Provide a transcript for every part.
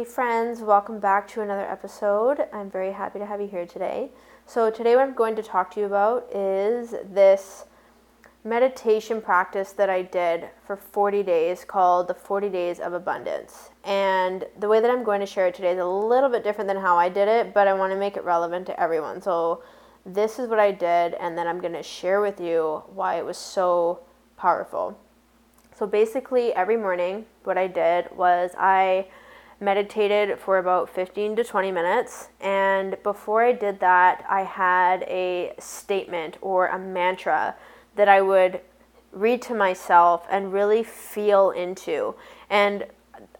Hey friends, welcome back to another episode. I'm very happy to have you here today. So, today, what I'm going to talk to you about is this meditation practice that I did for 40 days called the 40 Days of Abundance. And the way that I'm going to share it today is a little bit different than how I did it, but I want to make it relevant to everyone. So, this is what I did, and then I'm going to share with you why it was so powerful. So, basically, every morning, what I did was I meditated for about 15 to 20 minutes. And before I did that, I had a statement or a mantra that I would read to myself and really feel into. And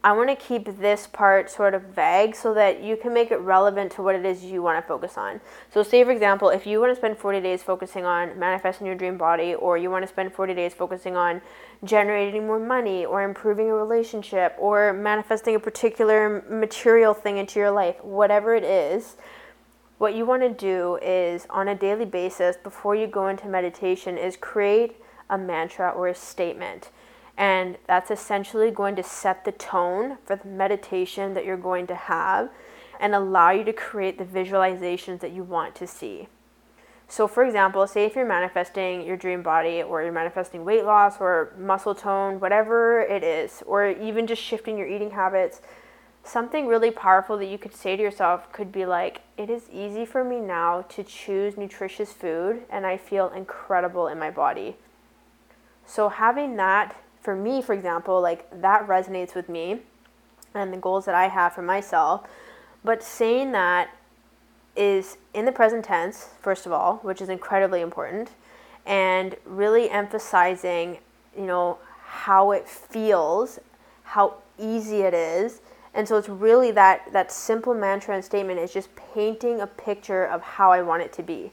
I want to keep this part sort of vague so that you can make it relevant to what it is you want to focus on. So, say for example, if you want to spend 40 days focusing on manifesting your dream body, or you want to spend 40 days focusing on generating more money, or improving a relationship, or manifesting a particular material thing into your life, whatever it is, what you want to do is on a daily basis before you go into meditation is create a mantra or a statement and that's essentially going to set the tone for the meditation that you're going to have and allow you to create the visualizations that you want to see. So, for example, say if you're manifesting your dream body or you're manifesting weight loss or muscle tone, whatever it is, or even just shifting your eating habits, something really powerful that you could say to yourself could be like, It is easy for me now to choose nutritious food and I feel incredible in my body. So, having that for me, for example, like that resonates with me and the goals that I have for myself. But saying that is in the present tense, first of all, which is incredibly important, and really emphasizing, you know, how it feels, how easy it is. And so it's really that that simple mantra and statement is just painting a picture of how I want it to be.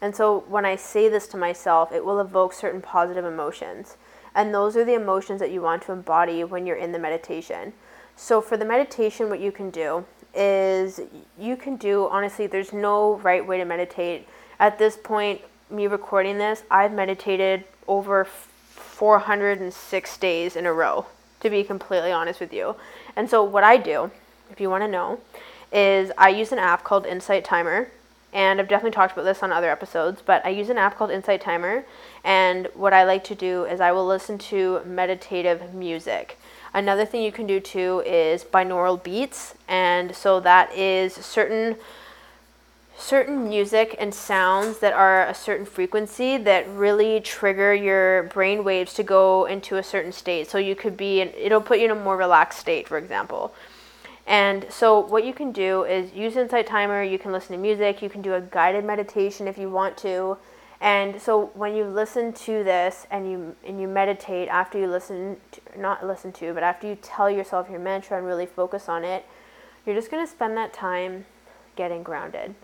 And so when I say this to myself, it will evoke certain positive emotions. And those are the emotions that you want to embody when you're in the meditation. So, for the meditation, what you can do is you can do, honestly, there's no right way to meditate. At this point, me recording this, I've meditated over 406 days in a row, to be completely honest with you. And so, what I do, if you want to know, is I use an app called Insight Timer and I've definitely talked about this on other episodes, but I use an app called Insight Timer, and what I like to do is I will listen to meditative music. Another thing you can do too is binaural beats, and so that is certain certain music and sounds that are a certain frequency that really trigger your brain waves to go into a certain state. So you could be in, it'll put you in a more relaxed state, for example. And so, what you can do is use Insight Timer. You can listen to music. You can do a guided meditation if you want to. And so, when you listen to this and you and you meditate after you listen, to, not listen to, but after you tell yourself your mantra and really focus on it, you're just going to spend that time getting grounded,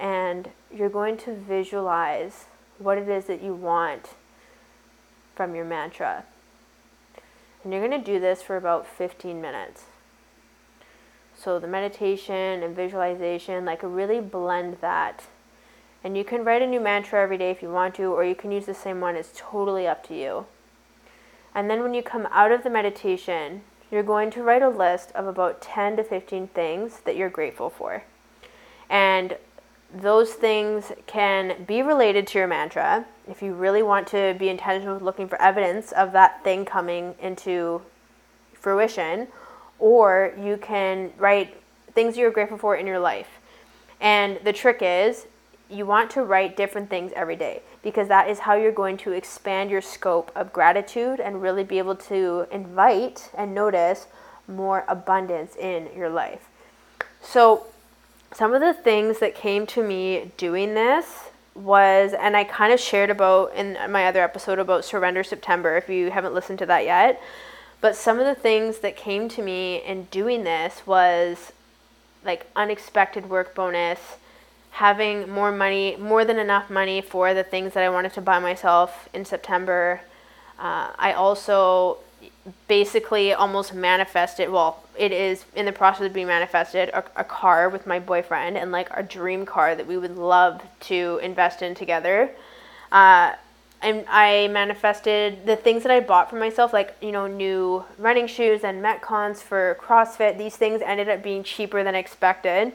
and you're going to visualize what it is that you want from your mantra. And you're going to do this for about 15 minutes. So the meditation and visualization, like really blend that. And you can write a new mantra every day if you want to, or you can use the same one. It's totally up to you. And then when you come out of the meditation, you're going to write a list of about 10 to 15 things that you're grateful for. And those things can be related to your mantra if you really want to be intentional with looking for evidence of that thing coming into fruition or you can write things you're grateful for in your life. And the trick is you want to write different things every day because that is how you're going to expand your scope of gratitude and really be able to invite and notice more abundance in your life. So, some of the things that came to me doing this was, and I kind of shared about in my other episode about Surrender September, if you haven't listened to that yet, But some of the things that came to me in doing this was like unexpected work bonus, having more money, more than enough money for the things that I wanted to buy myself in September. Uh, I also basically almost manifested, well, it is in the process of being manifested, a, a car with my boyfriend and like a dream car that we would love to invest in together. Uh, and I manifested the things that I bought for myself, like, you know, new running shoes and Metcons for CrossFit. These things ended up being cheaper than expected.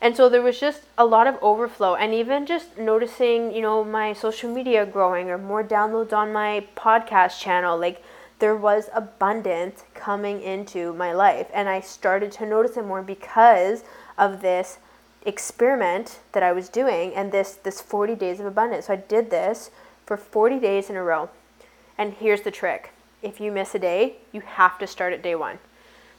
And so there was just a lot of overflow, and even just noticing, you know, my social media growing or more downloads on my podcast channel. Like, there was abundance coming into my life, and I started to notice it more because of this experiment that I was doing and this this 40 days of abundance. So I did this for 40 days in a row. And here's the trick if you miss a day, you have to start at day one.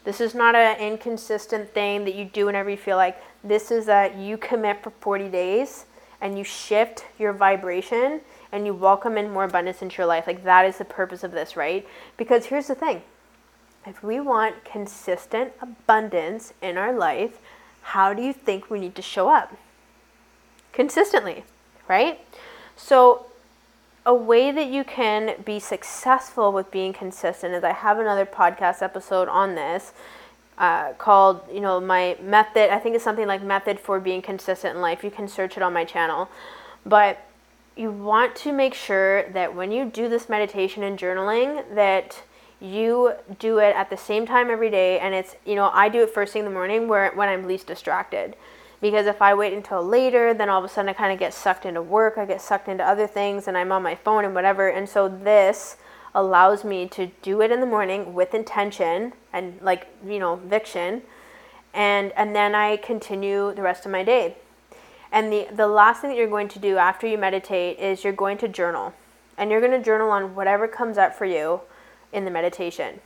This is not an inconsistent thing that you do whenever you feel like. This is that you commit for 40 days and you shift your vibration and you welcome in more abundance into your life. Like that is the purpose of this, right? Because here's the thing if we want consistent abundance in our life, how do you think we need to show up? Consistently, right? So a way that you can be successful with being consistent is I have another podcast episode on this uh, called, you know, my method. I think it's something like Method for Being Consistent in Life. You can search it on my channel. But you want to make sure that when you do this meditation and journaling, that you do it at the same time every day. And it's, you know, I do it first thing in the morning where when I'm least distracted because if I wait until later, then all of a sudden I kind of get sucked into work, I get sucked into other things, and I'm on my phone and whatever. And so this allows me to do it in the morning with intention and like you know viction, and and then I continue the rest of my day. And the the last thing that you're going to do after you meditate is you're going to journal, and you're going to journal on whatever comes up for you in the meditation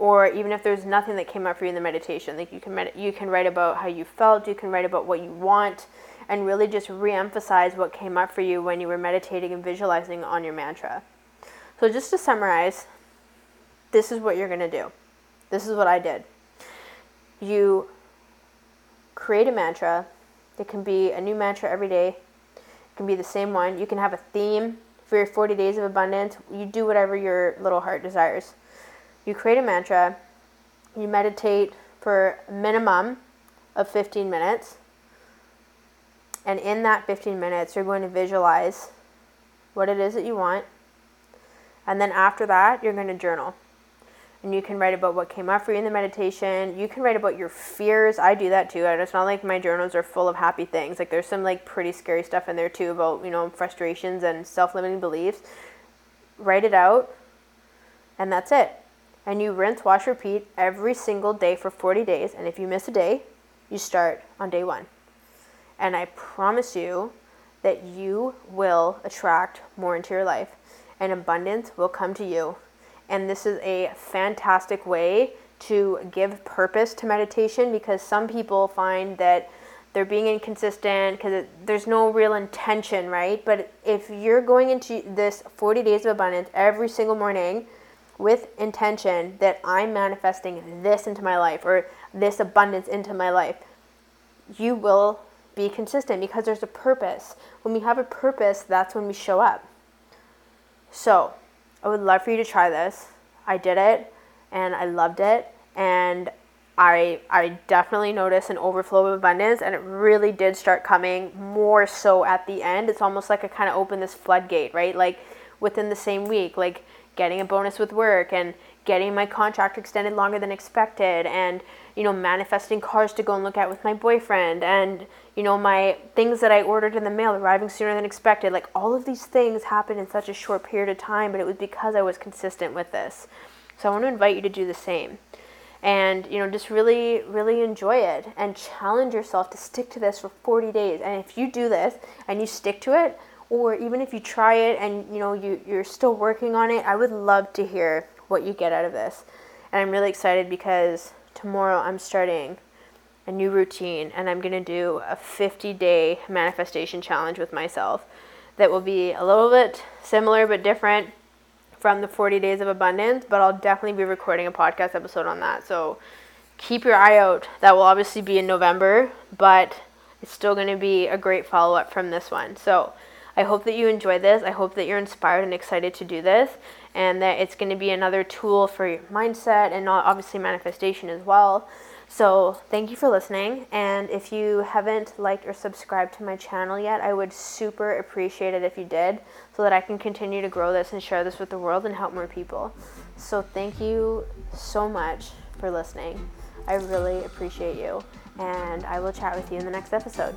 or even if there's nothing that came up for you in the meditation like you can med- you can write about how you felt you can write about what you want and really just re-emphasize what came up for you when you were meditating and visualizing on your mantra. So just to summarize this is what you're going to do. This is what i did. You create a mantra. It can be a new mantra every day. It can be the same one. You can have a theme for your 40 days of abundance. You do whatever your little heart desires you create a mantra, you meditate for a minimum of 15 minutes. And in that 15 minutes, you're going to visualize what it is that you want. And then after that, you're going to journal. And you can write about what came up for you in the meditation. You can write about your fears. I do that too. And it's not like my journals are full of happy things. Like there's some like pretty scary stuff in there too about, you know, frustrations and self-limiting beliefs. Write it out. And that's it and you rinse, wash, repeat every single day for 40 days. And if you miss a day, you start on day one. And I promise you that you will attract more into your life and abundance will come to you. And this is a fantastic way to give purpose to meditation because some people find that they're being inconsistent because there's no real intention, right? But if you're going into this 40 days of abundance every single morning, with intention that I'm manifesting this into my life or this abundance into my life, you will be consistent because there's a purpose. When we have a purpose, that's when we show up. So, I would love for you to try this. I did it and I loved it and I I definitely noticed an overflow of abundance and it really did start coming more so at the end. It's almost like I kind of opened this floodgate, right? Like within the same week, like getting a bonus with work and getting my contract extended longer than expected and you know manifesting cars to go and look at with my boyfriend and you know my things that I ordered in the mail arriving sooner than expected. Like all of these things happened in such a short period of time but it was because I was consistent with this. So I want to invite you to do the same. And you know just really really enjoy it and challenge yourself to stick to this for 40 days. And if you do this and you stick to it or even if you try it and you know you, you're still working on it i would love to hear what you get out of this and i'm really excited because tomorrow i'm starting a new routine and i'm going to do a 50 day manifestation challenge with myself that will be a little bit similar but different from the 40 days of abundance, but I'll definitely be recording a podcast episode on that. So keep your eye out. That will obviously be in November, but it's still going to be a great follow up from this one. So I hope that you enjoy this. I hope that you're inspired and excited to do this and that it's going to be another tool for your mindset and obviously manifestation as well. So, thank you for listening. And if you haven't liked or subscribed to my channel yet, I would super appreciate it if you did so that I can continue to grow this and share this with the world and help more people. So, thank you so much for listening. I really appreciate you. And I will chat with you in the next episode.